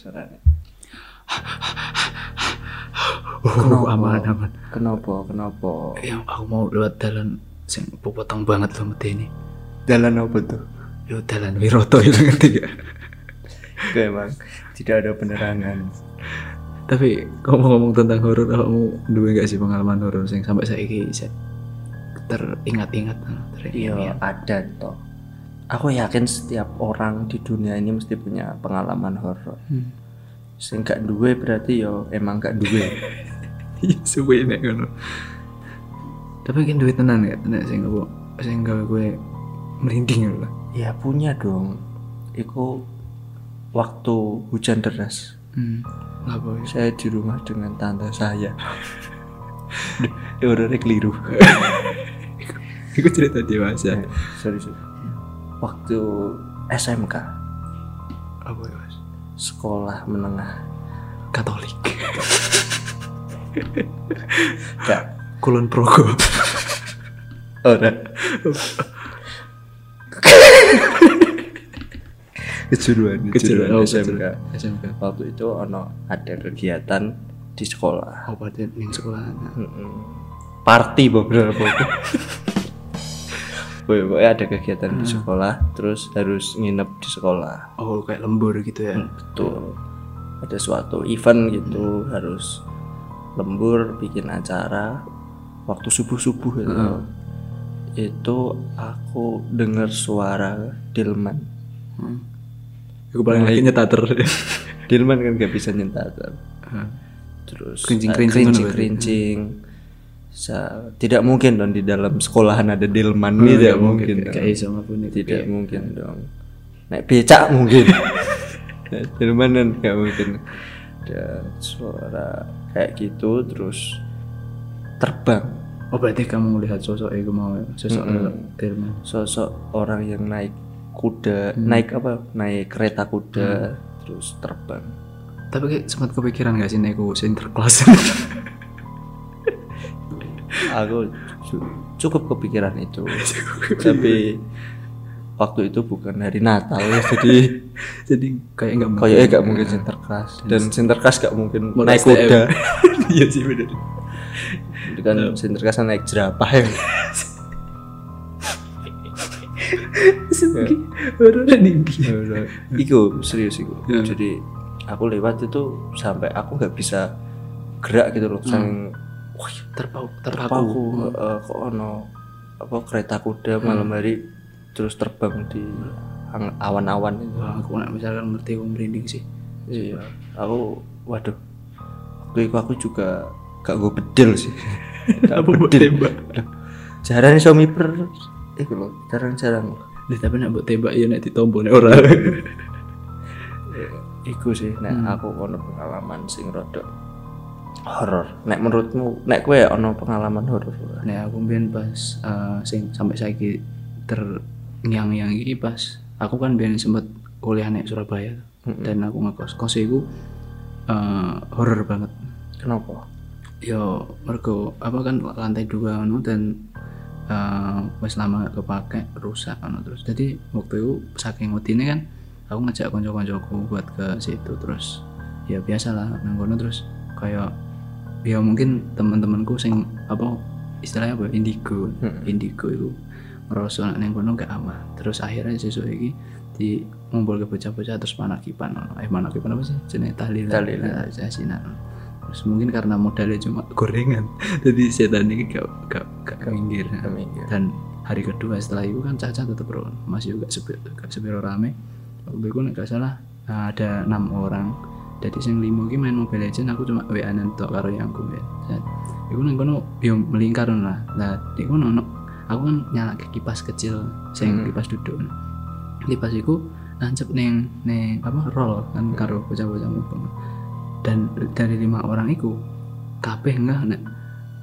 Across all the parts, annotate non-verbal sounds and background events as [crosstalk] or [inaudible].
suaranya Oh, aman aman. kenapa? Kenapa? Ya aku mau lewat dalan sing popotong banget loh ini. jalan apa tuh? Yo dalan Wiroto itu ngerti gak? Itu emang tidak ada penerangan. Tapi ngomong-ngomong tentang horor, kamu dua gak sih pengalaman horor sing sampai saya teringat-ingat, iya ada toh aku yakin setiap orang di dunia ini mesti punya pengalaman horor Hmm. sing gak duwe berarti yo emang gak duwe [laughs] Iya, suwe nek ngono. Tapi kan duit tenan ya, tenan sing apa sing gawe gue merinding lho. ya punya dong Iku waktu hujan deras Hmm. Ngapa ya? saya di rumah dengan tante saya [laughs] horornya keliru [laughs] Iku cerita dewasa. Eh, sorry sorry waktu SMK Apa ya, Mas? sekolah menengah Katolik. [laughs] gak Kulon Progo. ora kejuruan kejuruan oh, SMK SMK. waktu itu ono ada kegiatan di sekolah Oh, pada ning sekolah. Mm-mm. party beberapa [laughs] pokoknya ada kegiatan di sekolah terus harus nginep di sekolah. Oh, kayak lembur gitu ya. betul. Ada suatu event gitu harus lembur bikin acara waktu subuh subuh itu itu aku dengar suara Dilman. Hmm. Iku paling lagi nyetater. [laughs] Dilman kan gak bisa nyentak Heeh. terus kerincing, ngono kerincing, Sa- tidak mungkin dong di dalam sekolahan ada Dilman Oh, tidak nggak mungkin, Kayak ngapun itu. tidak mungkin dong. Naik becak mungkin. [laughs] Naik Dilman kan gak mungkin. Ada suara kayak gitu terus terbang. Oh, berarti kamu melihat sosok itu mau sosok Tilman. sosok orang yang naik kuda naik apa? Naik kereta kuda terus terbang. Tapi kayak sempat kepikiran gak sih nek aku sinterklas? [laughs] aku cu- cukup kepikiran itu. [laughs] Tapi waktu itu bukan hari Natal [laughs] jadi Jadi kayak nggak mungkin. kayaknya gak mungkin sinterklas dan sinterklas gak mungkin Mau naik kuda. [laughs] Iya sih bener. itu kan sinterklas naik jerapah ya. Iku serius iku. Jadi aku lewat itu sampai aku nggak bisa gerak gitu loh. Saking wah Terpaku, terpaku terpaku. eh, kok ono apa kereta kuda malam hari terus terbang di awan-awan itu Wah, aku nak misalkan ngerti aku merinding sih. iya aku waduh waktu itu aku juga gak gue bedil sih [laughs] Gak bedil. tembak? Jarang iso miper iku loh jarang-jarang Lah, tapi nak buat tembak ya nek ditombo nek ora. [laughs] iku sih nek aku ono pengalaman sing rodok horor nek menurutmu nek kue ono pengalaman horor? Nek aku mbiyen pas eh, sing sampai saiki ter yang-yang iki pas aku kan biyen sempet kuliah nek Surabaya. Tuh. dan aku ngekos. Kos iku eh, horor banget. Kenapa? Yo mergo apa kan lantai dua anu dan eh wis lama kepake rusak anu terus. Jadi waktu itu saking wedine kan aku ngajak konco-koncoku buat ke situ terus. Ya biasalah nang kono terus kayak ya mungkin teman-temanku sing apa istilahnya apa indigo. Indigo itu ngerasa nek nang kono gak aman. Terus akhirnya sesuk iki di ngumpul ke bocah-bocah terus panakipan ono. eh panakipan apa sih? Jenenge tahlilan Tahlilan. asinan terus mungkin karena modalnya cuma [laughs] gorengan jadi setan ini gak gak gak minggir. dan hari kedua setelah itu kan caca tetap ron masih juga sepi, gak rame. Waktu itu nek gak salah nah, ada enam orang jadi sing limo ki main Mobile Legend aku cuma WA tok karo yang aku ya iku nang kono yo melingkar ngono lah. Lah kono ono aku kan nyala kipas kecil sing kipas duduk. Kipas iku nancep neng neng apa roll kan karo bocah-bocah mubeng dan dari lima orang iku kabeh enggak nek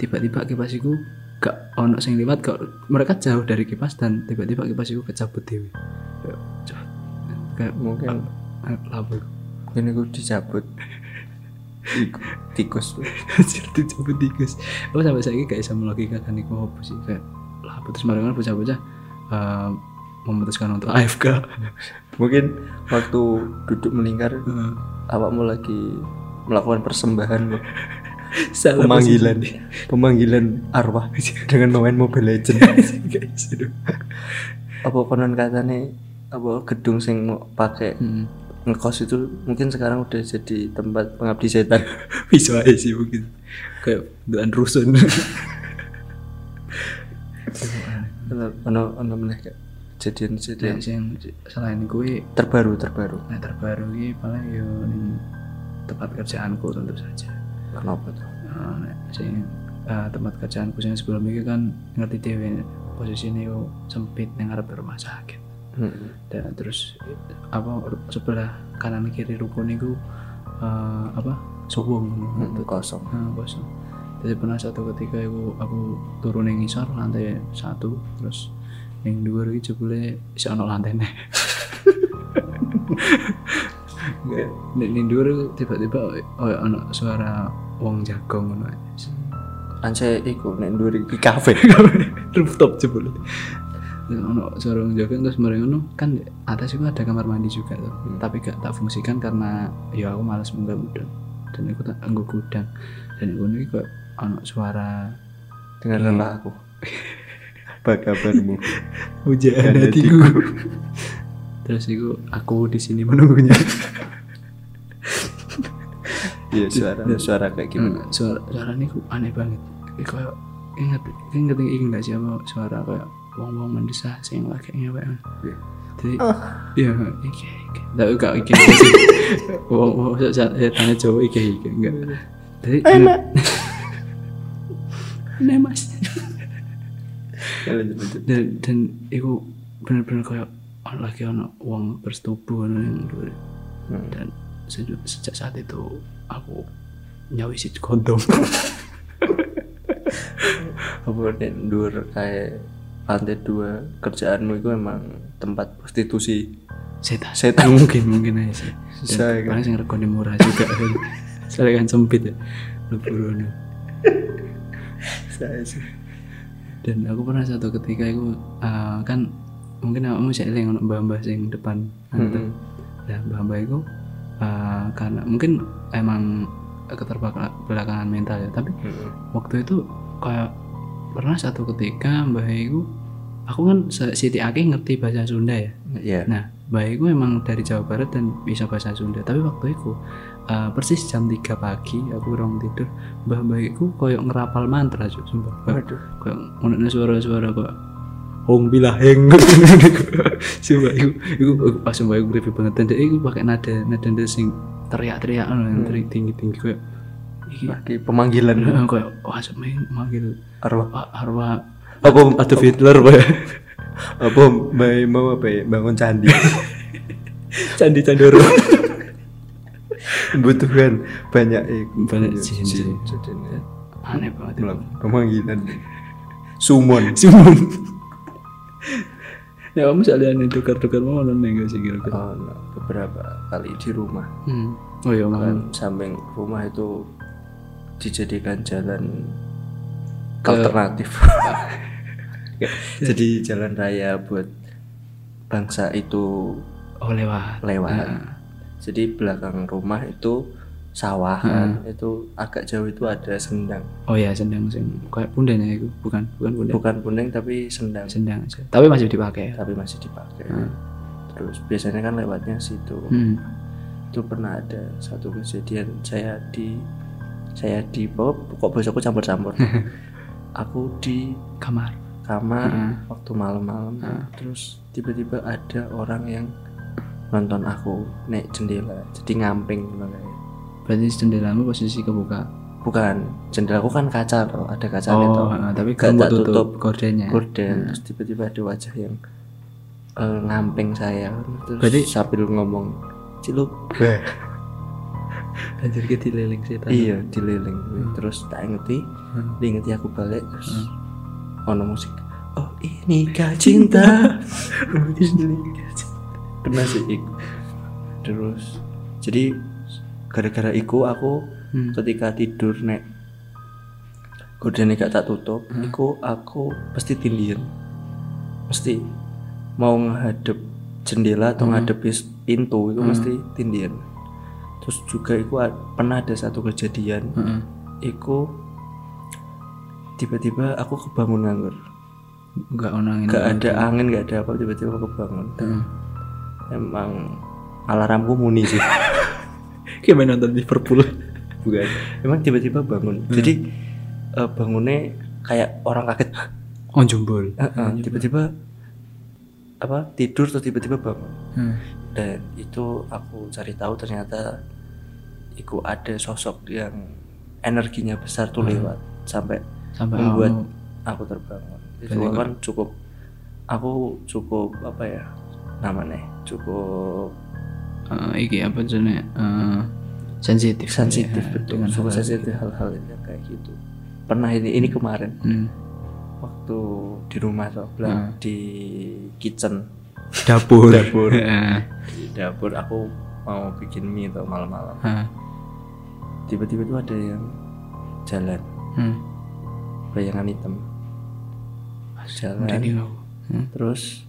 tiba-tiba kipas iku gak ono sing liwat gak mereka jauh dari kipas dan tiba-tiba kipas iku kecabut dewi Ya, kayak mungkin. ah, mungkin aku dicabut. Iku, tikus Anjir dicabut tikus. Aku sampai saya gak bisa melogikakan iku apa sih? Kayak labu terus mereka kan bocah-bocah eh, memutuskan untuk AFK. Mungkin waktu duduk melingkar Heeh. awakmu lagi melakukan persembahan loh. Salah pemanggilan pemanggilan arwah dengan main Mobile Legend [laughs] apa konon katanya apa gedung sing mau pakai Hmm. Ngekos itu mungkin sekarang udah jadi tempat pengabdi setan [laughs] Bisa aja sih mungkin. Kayak dengan rusun. ono [laughs] ono ono meneh kayak Dan kejadian-kejadian sing selain gue terbaru terbaru Nah terbaru ini paling yo ning tempat kerjaanku tentu saja. kenapa tuh Nah, sing eh, tempat kerjaanku yang sebelum ini kan ngerti dewe posisinya yo sempit ngarep rumah sakit. Hmm. Dan terus apa sebelah kanan kiri rukun itu eh, apa ngono. Hmm, kosong Nah, kosong. Jadi pernah satu ketika aku aku turun yang ngisor lantai satu terus yang dua lagi jebule si ono lantainya. [laughs] Enggak, ning dua tiba-tiba oh ono suara wong jagong ngono. Anse iku nek nduri di [laughs] kafe Rooftop jebule. Ono suara wong jagong terus mari ngono kan atas itu ada kamar mandi juga tuh. Tapi gak tak fungsikan karena ya aku malas munggah mudun. Dan aku tak anggo gudang. Dan aku ini kok ono suara dengan lelahku [laughs] apa kabarmu? Pujaan hatiku. [laughs] terus itu aku di sini menunggunya. [laughs] Iya suara suara kayak gimana? Hmm, suara suara ini aneh banget. Kayak kayak inget inget inget nggak sih apa suara kayak [laughs] wong wong mendesah sing lagi ngewe Iya. jadi iya iki iki. Tapi gak iki. Iki sih wong wong saat tanya Jawa iki iki enggak. Jadi enak [laughs] enak mas. Ya, dan dan itu bener-bener kayak lagi ono wong bersetubuh ono yang Hmm. dan sejak, saat itu aku nyawisi kondom. [laughs] Apa nek ndur kayak lantai dua kerjaanmu itu emang tempat prostitusi setan Setan. [laughs] mungkin mungkin aja sih Susah, dan kan? paling sing regane murah juga kan [laughs] soalnya kan sempit ya leburono saya sih dan aku pernah satu ketika itu eh, kan mungkin kamu bisa eling ono mbah-mbah sing depan Hmm. dan mbah-mbah itu eh, karena mungkin emang keterbelakangan mental ya tapi Hmm. waktu itu kayak pernah satu ketika mbah itu aku kan Siti Aki ngerti bahasa Sunda ya? Ya nah mbah itu emang dari Jawa Barat dan bisa bahasa Sunda. Tapi waktu itu uh, persis jam 3 pagi aku orang tidur mbah mbah itu koyok ngerapal mantra Cuk, sumpah. Waduh. koyok ngono suara-suara kok Hong bilaheng Sumpah [laughs] itu, itu pas sumpah itu creepy banget dan itu pakai nada nada sing teriak-teriak ngono, yang teriak tinggi-tinggi kayak iki lagi pemanggilan kayak wah semen manggil arwah arwah apa Adolf Hitler Pak. apa mbak mau apa ya bangun candi [laughs] Candi Candoro. membutuhkan banyak eh, Banyak jin, jin, jadinya Aneh banget itu. pemanggilan sumon Simon. [laughs] ya kamu sekalian tukar-tukar mau nonton enggak sih kira-kira? Oh, no. beberapa kali di rumah Hmm. Oh iya kan makan. samping rumah itu dijadikan jalan Ke- alternatif [laughs] jadi jalan raya buat bangsa itu Oh lewat. lewat Ah. jadi belakang rumah itu sawah kan itu agak jauh itu ada sendang Oh ya sendang sing kayak pundanya itu bukan bukan pundang. bukan kuning tapi sendang Sendang aja. Tapi masih dipakai. tapi masih dipakai Hmm. terus biasanya kan lewatnya situ Hmm. itu pernah ada satu kejadian saya di saya di kok kok bosaku campur-campur [laughs] aku di Kamar. kamar Heeh. waktu malam-malam terus tiba-tiba ada orang yang nonton aku naik jendela jadi ngamping kayak. Berarti jendelamu posisi kebuka. bukan jendelaku kan kaca loh ada kacanya Oh, ah, tapi Gak tak tutup, tutup. gordennya. gorden terus tiba-tiba ada wajah yang eh, ngamping saya terus Berarti- sambil ngomong cilup Anjir ke dililing setan. iya dililing terus tak ngerti diingeti aku balik terus ono musik oh ini kah [laughs] cinta. Kena sih iku terus jadi gara-gara iku aku Hmm. ketika tidur nek gorden gak tak tutup iku aku pasti tindian mesti mau ngadep jendela atau ngadep pintu itu mesti tindian terus juga iku a- pernah ada satu kejadian Heeh. iku tiba-tiba aku kebangun nganggur Enggak ono angin. gak ada angin gak ada apa tiba-tiba aku kebangun Heeh. emang alarmku muni sih [laughs] Kayak main nonton Liverpool. bukan emang tiba-tiba bangun jadi eh, bangunnya kayak orang kaget Oh jembol. Eh, eh, tiba-tiba apa tidur terus tiba-tiba bangun Heeh. Dan itu aku cari tahu ternyata itu ada sosok yang energinya besar tuh lewat sampai Sampai membuat kamu aku terbangun. Itu kan cukup aku cukup apa ya namanya cukup eh, iki apa jenenge? Eh, sensitif sensitif Ya, betul cukup sensitif hal-hal yang kayak gitu. Pernah ini ini kemarin. Hmm. waktu di rumah tuh Hmm. di kitchen dapur Dapur. [laughs] Di dapur aku mau bikin mie tuh malam-malam Heeh. tiba-tiba tuh ada yang jalan Hmm. bayangan hitam jalan. Hmm. terus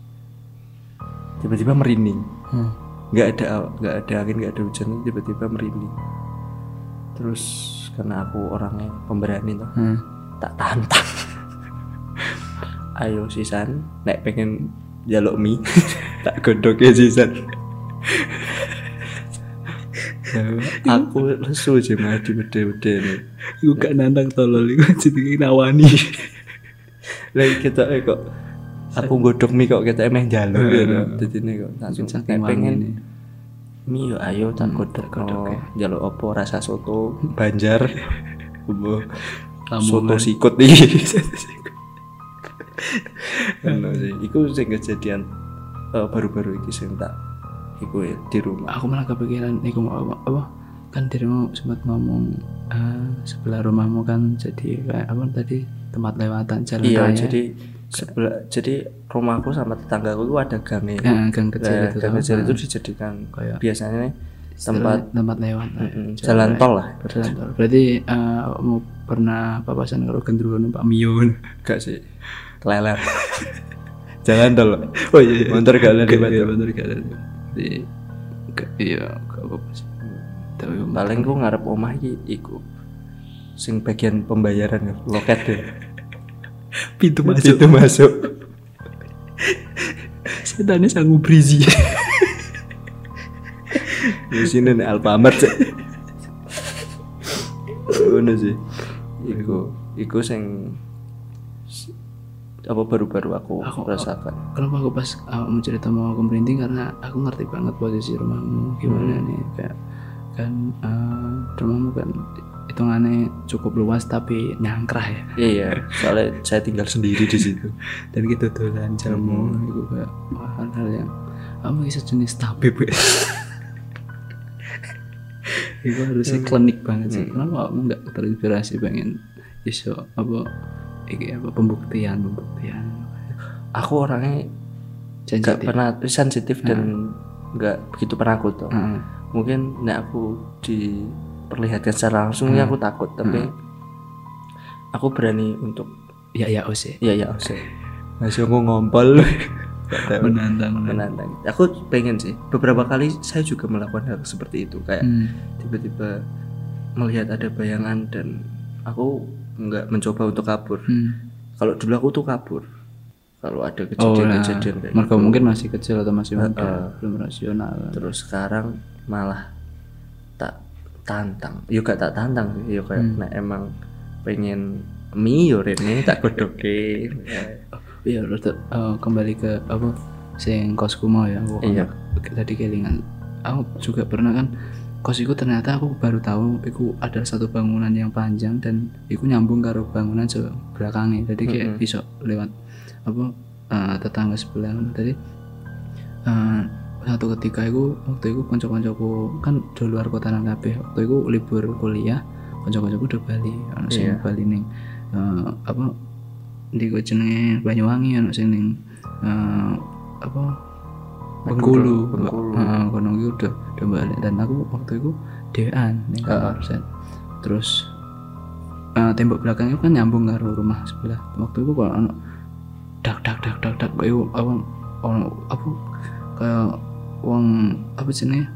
tiba-tiba merinding Hmm. nggak ada nggak ada angin nggak ada hujan tiba-tiba merinding terus karena aku orangnya pemberani tuh Hmm. tak tantang [laughs] ayo sisan nek pengen jaluk mie. [laughs] Tak godok ya sisan [laughs] aku lesu aja maju bede-bede nih Iku gak nantang tolol iku [laughs] jenenge nawani. lagi kita eh kok aku godok mie kok kita emang jaluk gitu jadi ini kok langsung pengen mie yo ayo tak godok godok no. jaluk opo rasa soto banjar. Soto sikut iki Ngono sih. Iku sing kejadian eh, baru-baru iki sing tak iku ya, di rumah. Aku malah kepikiran iku mau apa, apa? Kan dirimu sempat ngomong eh, sebelah rumahmu kan jadi kayak apa tadi tempat lewatan jalan iya raya. jadi sebelah jadi rumahku sama tetanggaku itu ada gangnya Eh, gang kecil Nah, itu gang kecil itu dijadikan Kayak biasanya tempat tempat lewat mm, jalan tol lah Jalan tol. Berarti eh, kamu pernah papasan karo gendruwo numpak Mio. gak sih leler. [laughs] Jalan tol. Oh iya. motor gak ada Iya, gak ada. Di iya, gak apa-apa sih. Tapi paling ku ngarep omah iki iku sing bagian pembayaran ya, loket deh [laughs] pintu itu masuk. [laughs] Setannya sanggup brizi. di sini nih Alfamart sih Ngono sih. Iku iku sing apa baru-baru aku, Aku- rasakan Kenapa aku pas awakmu cerita mau aku merinding karena aku ngerti banget posisi rumahmu. Gimana nih? Kayak kan eh, rumahmu kan hitungannya cukup luas tapi nyangkrah ya. Iya soalnya saya tinggal sendiri di situ. [laughs] Dan gitu dolan jamu itu kayak hal-hal yang kamu bisa jenis tabib. [laughs] Itu harusnya klinik banget sih. Kenapa kamu nggak terinspirasi pengen iso apa apa pembuktian pembuktian. Aku orangnya gak sensitif pernah sensitif dan nggak begitu penakut tuh Heeh. mungkin nek aku diperlihatkan secara langsung ya aku takut tapi aku berani untuk ya ya os ya ya usah masih aku ngompol. [laughs] Menantang. Menantang. Aku pengen sih beberapa kali saya juga melakukan hal seperti itu. Kayak Hmm. tiba-tiba melihat ada bayangan dan aku nggak mencoba untuk kabur Hmm. kalau dulu aku tuh kabur kalau ada Oh, kejadian-kejadian nah, kayak mereka gitu. mungkin masih kecil atau masih muda, Heeh. belum rasional. terus sekarang malah tak tantang yuk gak tak tantang yuk kayak Hmm. nah emang pengen mie yo rene tak godoke [laughs] Iya, terus eh, kembali ke apa sing kosku mau ya. Aku Iya. tadi kelingan. Aku juga pernah kan kos itu ternyata aku baru tahu itu ada satu bangunan yang panjang dan itu nyambung karo bangunan sebelakangnya. Jadi kayak Mm-mm. bisa lewat apa eh, tetangga sebelah tadi eh, satu ketika itu waktu itu konco-koncoku kan di luar kota nang kabeh waktu itu libur kuliah konco-koncoku udah Bali ono sing Iya. Bali ning eh, apa di jenenge Banyuwangi ono sing ning eh, apa Bengkulu, Bengkulu. Kono iki udah udah balik dan aku waktu itu ning kamar set. Terus eh, tembok belakang itu kan nyambung karo rumah sebelah. Waktu itu kok ono dak dak dak dak dak kayak apa ono apa kayak wong apa jenenge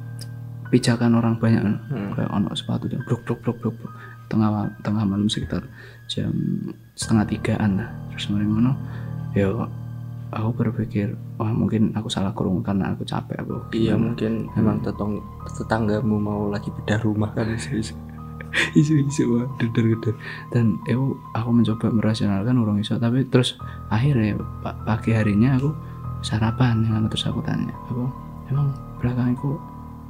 pijakan orang banyak kan. Hmm. kayak ono sepatu dan blok blok blok blok blok. tengah tengah malam sekitar jam setengah tigaan lah terus mari ngono ya aku berpikir wah mungkin aku salah kurung karena aku capek aku iya mungkin emang tetong tetanggamu mau lagi bedah rumah kan [laughs] isu-isu. isu-isu deder dan eu aku mencoba merasionalkan orang iso tapi terus akhirnya pa- pagi harinya aku sarapan dengan terus aku tanya aku emang belakangku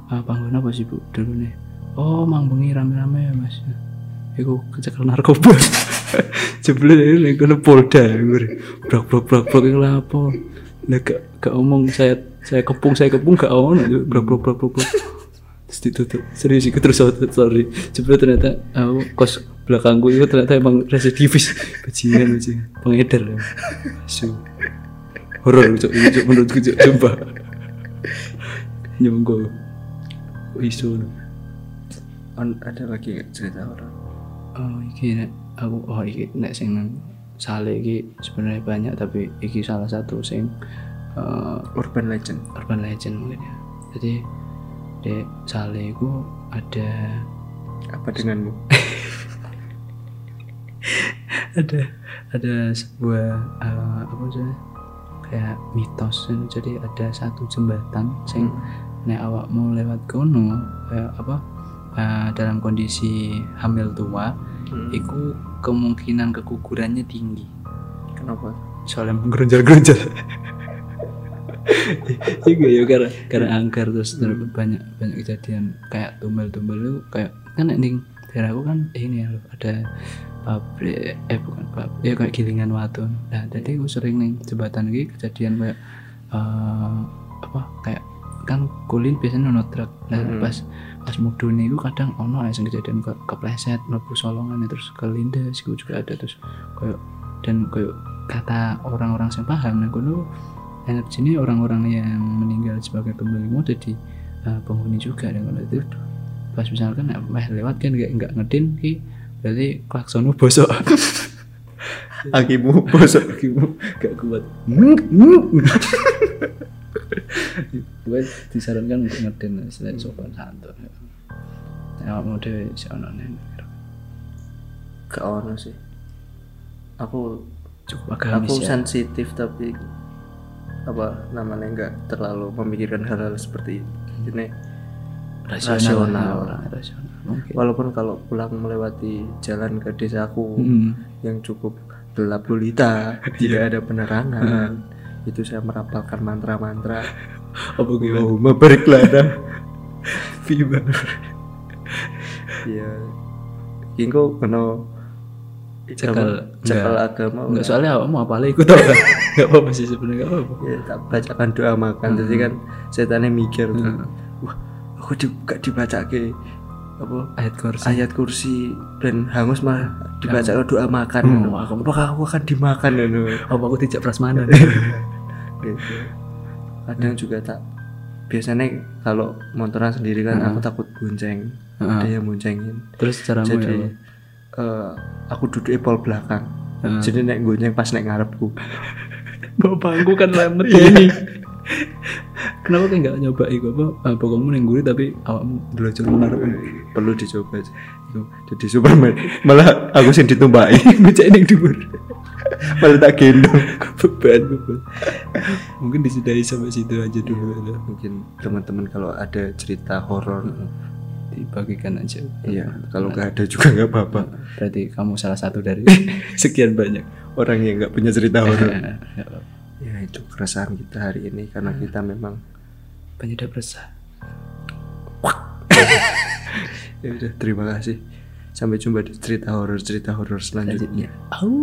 uh, panggung apa sih bu? Dulu nih oh mang bengi rame-rame ya mas. Iku kecekel narkoba [laughs] [laughs] Jebule ini kena polda. Brok brok brok brok iku lha apa? Lah gak gak omong saya saya kepung saya kepung gak ono brok brok brok brok. brok. Terus ditutup serius iku terus sorry. Jebule ternyata aku kos belakangku itu ternyata emang residivis [laughs] bajingan bajingan pengedar ya. Su. Horor cok ini cok menurutku cok sumpah. [laughs] Nyonggo. Isu. Ada lagi cerita orang Oh nek aku oh iki nek sing nang sale iki sebenarnya banyak tapi iki salah satu sing eh, urban legend. urban legend mungkin ya. Jadi di sale iku ada apa denganmu? [laughs] Ada ada sebuah eh, apa sih kayak mitos. Jadi ada satu jembatan sing nek awakmu lewat kono kayak apa eh, dalam kondisi hamil tua Hmm. iku kemungkinan kegugurannya tinggi. Kenapa? Soalnya menggeronjal-geronjal juga [laughs] ya karena karena angker terus terus banyak banyak kejadian. Kayak tumbal-tumbal itu kayak kan ending daerahku kan ini ya loh, ada pabrik eh bukan pabrik ya kayak gilingan watu nah jadi aku sering nih jembatan ini kejadian kayak eh, apa kayak kan kulin biasanya ono truk nah Hmm. pas pas mudune itu kadang ono sing kejadian ke kepleset mlebu solongan terus kelindes iku juga ada. Terus kayak dan kayak kata orang-orang yang paham nah kono energi ini orang-orang yang meninggal sebagai kembali mau jadi uh, penghuni juga dan kalau itu pas misalkan nah, meh lewat kan nggak nggak ngedin ki berarti klaksonmu bosok. Akimu bosok akimu gak kuat gue disarankan untuk ngedin selain sopan santun ya. Mau deh si ono nih gak ono sih. Aku cukup aku ya. sensitif tapi apa namanya nggak terlalu memikirkan hal-hal seperti itu jadi rasional, rasional. rasional. Mungkin. Walaupun kalau pulang melewati jalan ke desaku Hmm. yang cukup gelap gulita tidak ada penerangan itu saya merapalkan mantra-mantra. [laughs] Apa gimana? Allahumma barik lana Fiba ya Kingko kena Cekal. cekal agama Enggak soalnya apa lagi ikut tau? Kan [laughs] Enggak apa-apa sih sebenarnya enggak apa-apa. Ya tak bacakan doa makan. Jadi kan setannya mikir tuh, wah aku juga dibaca ke apa ayat kursi. ayat kursi dan hangus malah dibaca doa makan. Hmm. Apakah aku akan dimakan apa aku tidak prasmanan [laughs] gitu kadang juga tak biasanya kalau motoran sendiri kan aku takut bonceng Heeh. ada yang boncengin. Terus caramu ya jadi apa? eh, aku duduk pol belakang. Heeh. jadi naik gonceng pas naik ngarepku. Bapakku kan lemet ini. Kenapa kayak nggak nyoba itu apa? Uh, pokokmu yang gurih tapi awakmu belajar menaruh perlu dicoba sih. Itu jadi Superman. Malah aku sih ditumpai [laughs] baca yang dibur [laughs] malah tak gendong. Beban beban. Mungkin disudahi sampai situ aja dulu ya. mungkin teman-teman kalau ada cerita horor dibagikan aja. Iya kalau nggak ada juga nggak apa-apa. [laughs] Berarti kamu salah satu dari [laughs] sekian banyak orang yang nggak punya cerita horor. Apa-apa. ya itu keresahan kita hari ini karena kita memang penyedap resah. Ya udah terima kasih sampai jumpa di cerita horor cerita horor selanjutnya Au.